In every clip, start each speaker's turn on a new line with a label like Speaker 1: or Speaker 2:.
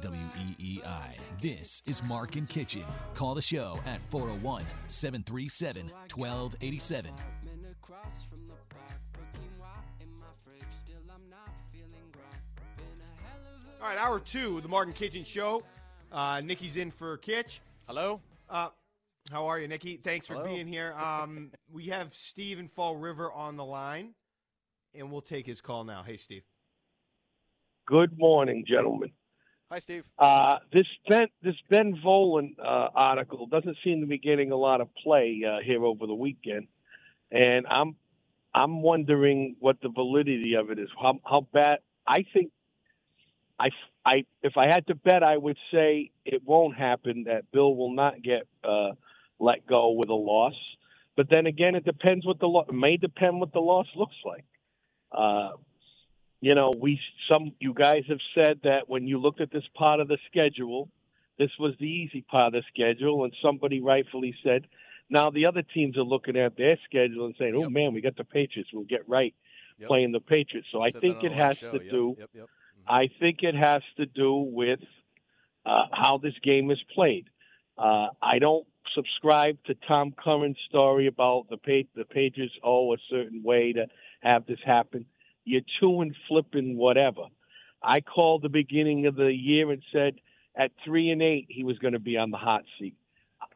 Speaker 1: WEEI. This is Mark and Kichen. Call the show at 401 737 1287.
Speaker 2: All right, hour two of the Mark Martin Kichen Show. Uh, Nikki's in for Kitch.
Speaker 3: Hello.
Speaker 2: Uh, how are you, Nikki? Thanks for
Speaker 3: Hello.
Speaker 2: being here. Um, we have Steve in Fall River on the line, and we'll take his call now. Hey, Steve.
Speaker 4: Good morning, gentlemen.
Speaker 3: Hi, Steve.
Speaker 4: Uh, this Ben this Ben Volin uh, article doesn't seem to be getting a lot of play uh, here over the weekend, and I'm I'm wondering what the validity of it is. How how bad? I think I I if I had to bet, I would say it won't happen. That Bill will not get uh, let go with a loss. But then again, it depends what the lo- may depend what the loss looks like. Uh, you know, we some you guys have said that when you looked at this part of the schedule, this was the easy part of the schedule, and somebody rightfully said, now the other teams are looking at their schedule and saying, oh
Speaker 3: Yep.
Speaker 4: man, we got the Patriots, we'll get right
Speaker 3: Yep.
Speaker 4: playing the Patriots. So I think it has
Speaker 3: show.
Speaker 4: to
Speaker 3: Yep,
Speaker 4: do.
Speaker 3: Yep.
Speaker 4: I think it has to do with uh, how this game is played. Uh, I don't subscribe to Tom Curran's story about the pa- the Patriots owe a certain way to have this happen. You're two and flipping whatever. I called the beginning of the year and said at three and eight he was going to be on the hot seat.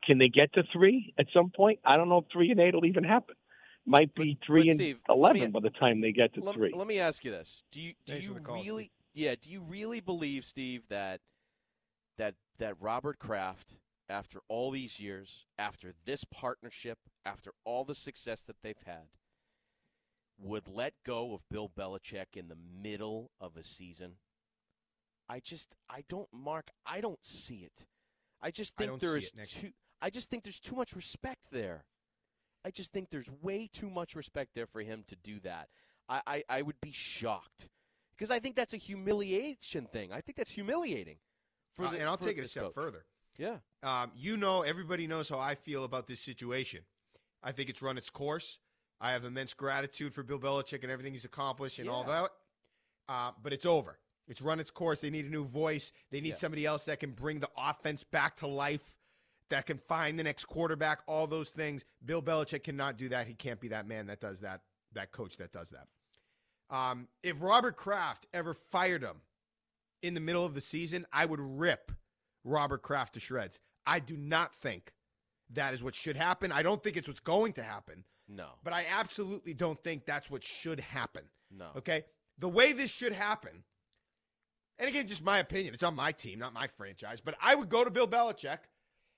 Speaker 4: Can they get to three at some point? I don't know if three and eight will even happen. Might be
Speaker 3: But-
Speaker 4: three
Speaker 3: but
Speaker 4: and
Speaker 3: Steve, let
Speaker 4: eleven
Speaker 3: me-
Speaker 4: by the time they get to
Speaker 3: Let,
Speaker 4: three.
Speaker 3: let me ask you this: Do you do
Speaker 2: Thanks
Speaker 3: you
Speaker 2: call,
Speaker 3: really yeah do you really believe Steve that that that Robert Kraft after all these years after this partnership after all the success that they've had would let go of Bill Belichick in the middle of a season? I just I don't Mark I don't see it. I just think
Speaker 2: don't
Speaker 3: there is
Speaker 2: it,
Speaker 3: too I just think there's too much respect there. I just think there's way too much respect there for him to do that. I, I, I would be shocked because I think that's a humiliation thing. I think that's humiliating. For
Speaker 2: Uh, and I'll take it a step
Speaker 3: coach.
Speaker 2: further.
Speaker 3: Yeah,
Speaker 2: Um, you know, everybody knows how I feel about this situation. I think it's run its course. I have immense gratitude for Bill Belichick and everything he's accomplished and all that. Uh, but it's over. It's run its course. They need a new voice. They need
Speaker 3: Yeah.
Speaker 2: somebody else that can bring the offense back to life, that can find the next quarterback, all those things. Bill Belichick cannot do that. He can't be that man that does that, that coach that does that. Um, if Robert Kraft ever fired him in the middle of the season, I would rip Robert Kraft to shreds. I do not think that is what should happen. I don't think it's what's going to happen,
Speaker 3: no,
Speaker 2: but I absolutely don't think that's what should happen.
Speaker 3: no.
Speaker 2: Okay? The way this should happen, and again, just my opinion, it's on my team, not my franchise, but I would go to Bill Belichick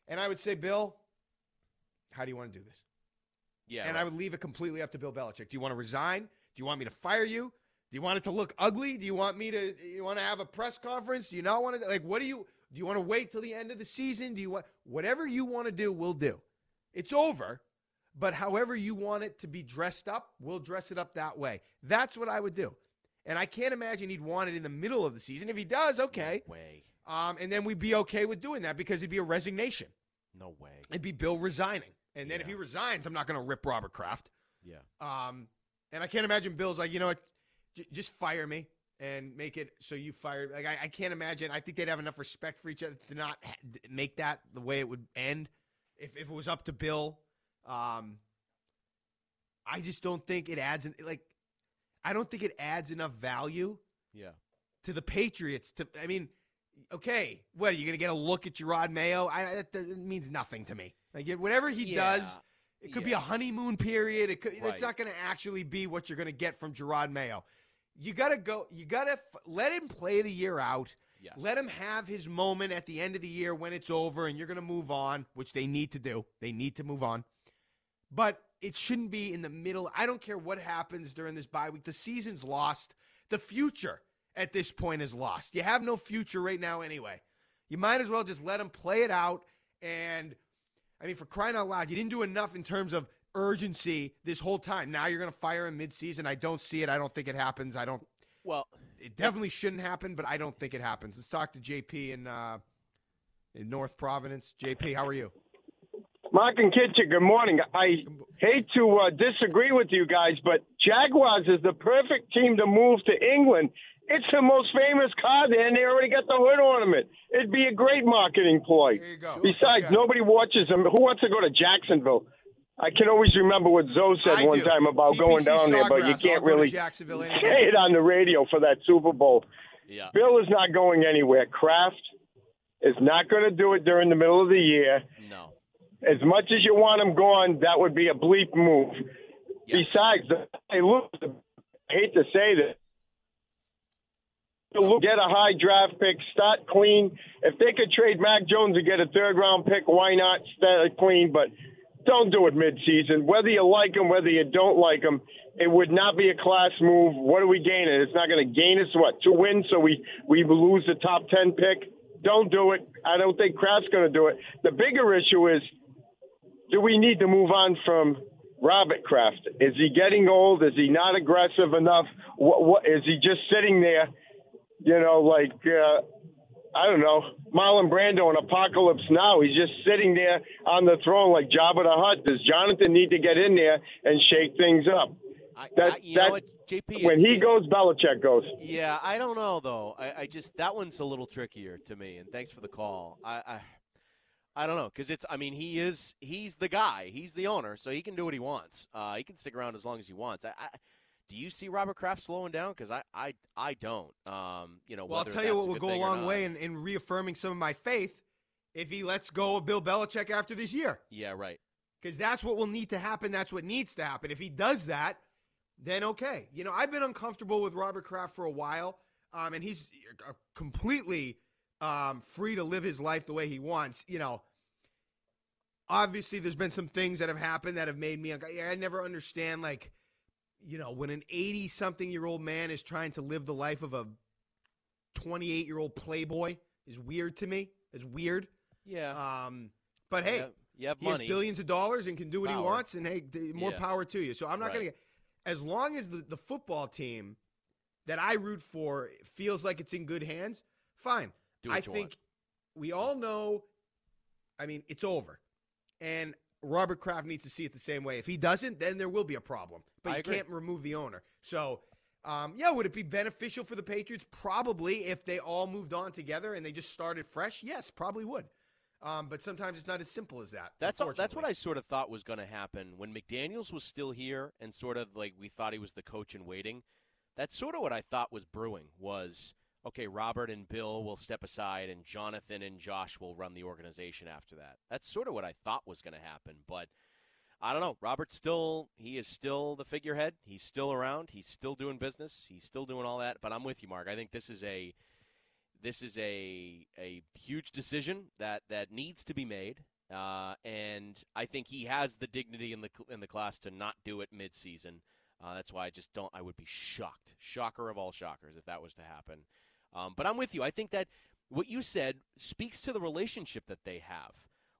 Speaker 2: and I would say, Bill, how do you want to do this?
Speaker 3: Yeah,
Speaker 2: and
Speaker 3: right.
Speaker 2: I would leave it completely up to Bill Belichick. Do you want to resign? Do you want me to fire you? Do you want it to look ugly? Do you want me to? You want to have a press conference? Do you not want to? Like, what do you? Do you want to wait till the end of the season? Do you want whatever you want to do? We'll do. It's over, but however you want it to be dressed up, we'll dress it up that way. That's what I would do. And I can't imagine he'd want it in the middle of the season. If he does, okay.
Speaker 3: way,
Speaker 2: Um, and then we'd be okay with doing that because it'd be a resignation.
Speaker 3: no way.
Speaker 2: It'd be Bill resigning. And then if he resigns, I'm not going to rip Robert Kraft.
Speaker 3: Yeah,
Speaker 2: Um, and I can't imagine Bill's like, you know what, J- just fire me and make it so you fire. Like I, I can't imagine. I think they'd have enough respect for each other to not ha- make that the way it would end. If if it was up to Bill, um, I just don't think it adds an, like. I don't think it adds enough value
Speaker 3: yeah.
Speaker 2: to the Patriots. To I mean, okay, what are you going to get a look at Jerod Mayo? I, that, that means nothing to me. Like whatever he
Speaker 3: Yeah.
Speaker 2: does, It could be a honeymoon period. It could,
Speaker 3: Right.
Speaker 2: It's not going to actually be what you're going to get from Jerod Mayo. You got to go. You got to f- let him play the year out.
Speaker 3: Yes.
Speaker 2: Let him have his moment at the end of the year when it's over and you're going to move on, which they need to do. They need to move on. But it shouldn't be in the middle. I don't care what happens during this bye week. The season's lost. The future at this point is lost. You have no future right now anyway. You might as well just let them play it out. And I mean, for crying out loud, you didn't do enough in terms of urgency this whole time. Now you're going to fire him midseason. I don't see it. I don't think it happens. I don't.
Speaker 3: Well,
Speaker 2: It definitely shouldn't happen, but I don't think it happens. Let's talk to JP in uh, in North Providence. JP, how are you?
Speaker 5: Mark and Kichen, good morning. I hate to uh, disagree with you guys, but Jaguars is the perfect team to move to England. It's the most famous car there, and they already got the hood ornament. It'd be a great marketing ploy.
Speaker 2: There you go.
Speaker 5: Besides,
Speaker 2: Okay.
Speaker 5: nobody watches them. Who wants to go to Jacksonville? I can always remember what Zoe said
Speaker 2: I
Speaker 5: one
Speaker 2: do.
Speaker 5: time about
Speaker 2: TPC
Speaker 5: going down there, but you can't
Speaker 2: I'll go to
Speaker 5: really
Speaker 2: Jacksonville
Speaker 5: say it on the radio for that Super Bowl.
Speaker 3: yeah.
Speaker 5: Bill is not going anywhere. Kraft is not going to do it during the middle of the year
Speaker 3: No.
Speaker 5: As much as you want him gone, that would be a bleep move.
Speaker 3: Yes.
Speaker 5: Besides, I look, I hate to say this. Get a high draft pick, start clean. If they could trade Mac Jones and get a third round pick, why not start clean? But don't do it midseason. Whether you like him, whether you don't like him, it would not be a class move. What are we gaining? It's not going to gain us what to win. so we we lose the top ten pick. Don't do it. I don't think Kraft's going to do it. The bigger issue is do we need to move on from Robert Kraft? Is he getting old? Is he not aggressive enough? What, what is he just sitting there? You know, like uh, I don't know, Marlon Brando in Apocalypse Now. He's just sitting there on the throne like Jabba the Hutt. Does Jonathan need to get in there and shake things up?
Speaker 3: I,
Speaker 5: That-
Speaker 3: I, you know
Speaker 5: that-
Speaker 3: what, JP?
Speaker 5: when he goes, Belichick goes.
Speaker 3: Yeah, I don't know though. I, I just that one's a little trickier to me. And thanks for the call. I I, I don't know because it's. I mean, he is he's the guy. He's the owner, so he can do what he wants. Uh, he can stick around as long as he wants. I, I do you see Robert Kraft slowing down? Because I, I I don't. Um, you know.
Speaker 2: Well, I'll tell you what will go a long way in, in reaffirming some of my faith if he lets go of Bill Belichick after this year.
Speaker 3: Yeah, right.
Speaker 2: Because that's what will need to happen. That's what needs to happen. If he does that, then okay. You know, I've been uncomfortable with Robert Kraft for a while, um, and he's completely um, free to live his life the way he wants. You know, obviously, there's been some things that have happened that have made me. I never understand, like, you know, when an 80 something year old man is trying to live the life of a 28 year old playboy is weird to me. It's weird.
Speaker 3: Yeah.
Speaker 2: Um, but hey,
Speaker 3: you you have
Speaker 2: he
Speaker 3: money.
Speaker 2: has billions of dollars and can do what he wants, and hey, more
Speaker 3: Yeah.
Speaker 2: power to you. So I'm not
Speaker 3: Right.
Speaker 2: going to get. As long as the, the football team that I root for feels like it's in good hands, fine.
Speaker 3: Do what
Speaker 2: I
Speaker 3: you
Speaker 2: think
Speaker 3: want.
Speaker 2: we all know. I mean, it's over, and Robert Kraft needs to see it the same way. If he doesn't, then there will be a problem. But
Speaker 3: I
Speaker 2: you
Speaker 3: agree.
Speaker 2: can't remove the owner. So. Um, yeah, would it be beneficial for the Patriots? Probably if they all moved on together and they just started fresh. Yes, probably would. Um, but sometimes it's not as simple as that.
Speaker 3: That's all, that's what. I sort of thought was going to happen when McDaniels was still here, and sort of like we thought he was the coach in waiting. That's sort of what I thought was brewing. Was okay, Robert and Bill will step aside, and Jonathan and Josh will run the organization after that. That's sort of what I thought was going to happen, but I don't know. Robert's still he is still the figurehead. He's still around. He's still doing business. He's still doing all that. But I'm with you, Mark. I think this is a this is a a huge decision that that needs to be made. Uh, and I think he has the dignity in the in the class to not do it midseason. Uh, that's why I just don't. I would be shocked, shocker of all shockers, if that was to happen. Um, but I'm with you. I think that what you said speaks to the relationship that they have.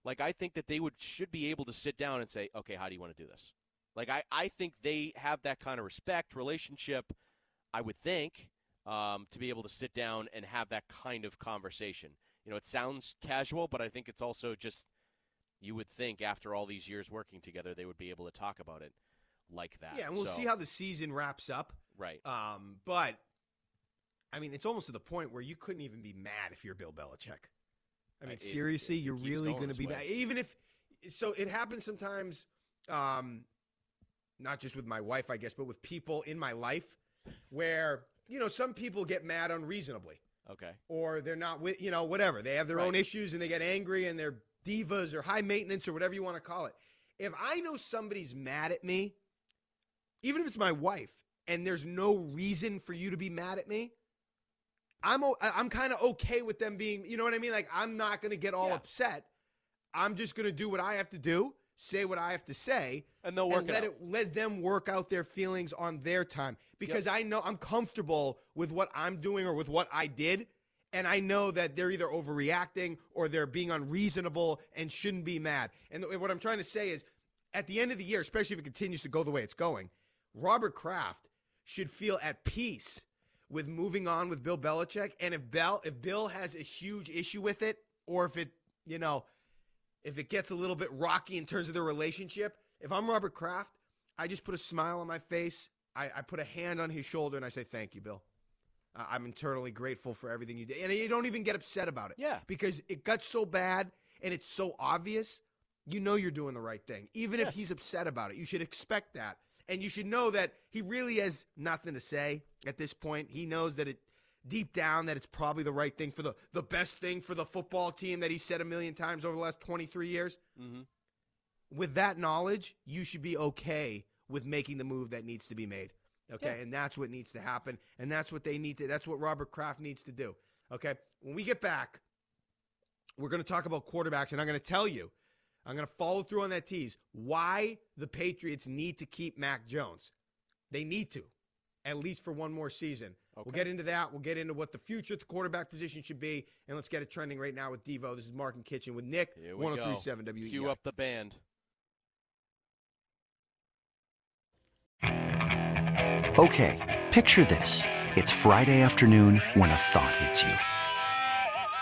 Speaker 3: Like I think that they would should be able to sit down and say, okay, how do you want to do this? Like I, I think they have that kind of respect relationship. I would think um, to be able to sit down and have that kind of conversation. You know, it sounds casual, but I think it's also just you would think after all these years working together, they would be able to talk about it like that.
Speaker 2: Yeah, and we'll
Speaker 3: So-
Speaker 2: see how the season wraps up.
Speaker 3: Right.
Speaker 2: Um, but I mean, it's almost to the point where you couldn't even be mad if you're Bill Belichick. I mean, seriously,
Speaker 3: if it
Speaker 2: you're really
Speaker 3: going
Speaker 2: to be
Speaker 3: way.
Speaker 2: mad, even if. So it happens sometimes, um, not just with my wife, I guess, but with people in my life, where you know some people get mad unreasonably,
Speaker 3: Okay.
Speaker 2: or they're not with you know whatever they have their own issues and they get angry and they're divas or high maintenance or whatever you want to call it. If I know somebody's mad at me, even if it's my wife, and there's no reason for you to be mad at me, I'm I'm kind of okay with them being, you know what I mean? Like I'm not going to get all
Speaker 3: Yeah.
Speaker 2: upset. I'm just going to do what I have to do, say what I have to say,
Speaker 3: And they'll work
Speaker 2: and
Speaker 3: it
Speaker 2: let
Speaker 3: out.
Speaker 2: it let them work out their feelings on their time because I know I'm comfortable with what I'm doing or with what I did and I know that they're either overreacting or they're being unreasonable and shouldn't be mad. And what I'm trying to say is at the end of the year, especially if it continues to go the way it's going, Robert Kraft should feel at peace with moving on with Bill Belichick and if Bell if Bill has a huge issue with it or if it, you know, if it gets a little bit rocky in terms of their relationship, if I'm Robert Kraft, I just put a smile on my face. I, I put a hand on his shoulder and I say, Thank you, Bill. I'm internally grateful for everything you did. And you don't even get upset about it.
Speaker 3: Yeah.
Speaker 2: Because it got so bad and it's so obvious, you know you're doing the right thing. Even if he's upset about it, you should expect that. And you should know that he really has nothing to say at this point. He knows that it deep down that it's probably the right thing for the the best thing for the football team that he said a million times over the last 23 years.
Speaker 3: Mm-hmm.
Speaker 2: With that knowledge, you should be okay with making the move that needs to be made. Okay?
Speaker 3: Yeah.
Speaker 2: And that's what needs to happen and that's what they need to that's what Robert Kraft needs to do. Okay? When we get back, we're going to talk about quarterbacks and I'm going to tell you I'm going to follow through on that tease. Why the Patriots need to keep Mac Jones. They need to, at least for one more season. We'll get into that. We'll get into what the future at the quarterback position should be. And let's get it trending right now with Devo. This is Mark and Kichen with Nick.
Speaker 3: Here we go.
Speaker 2: 1037 WEEI.
Speaker 3: Cue up the band.
Speaker 6: Okay, picture this. It's Friday afternoon when a thought hits you.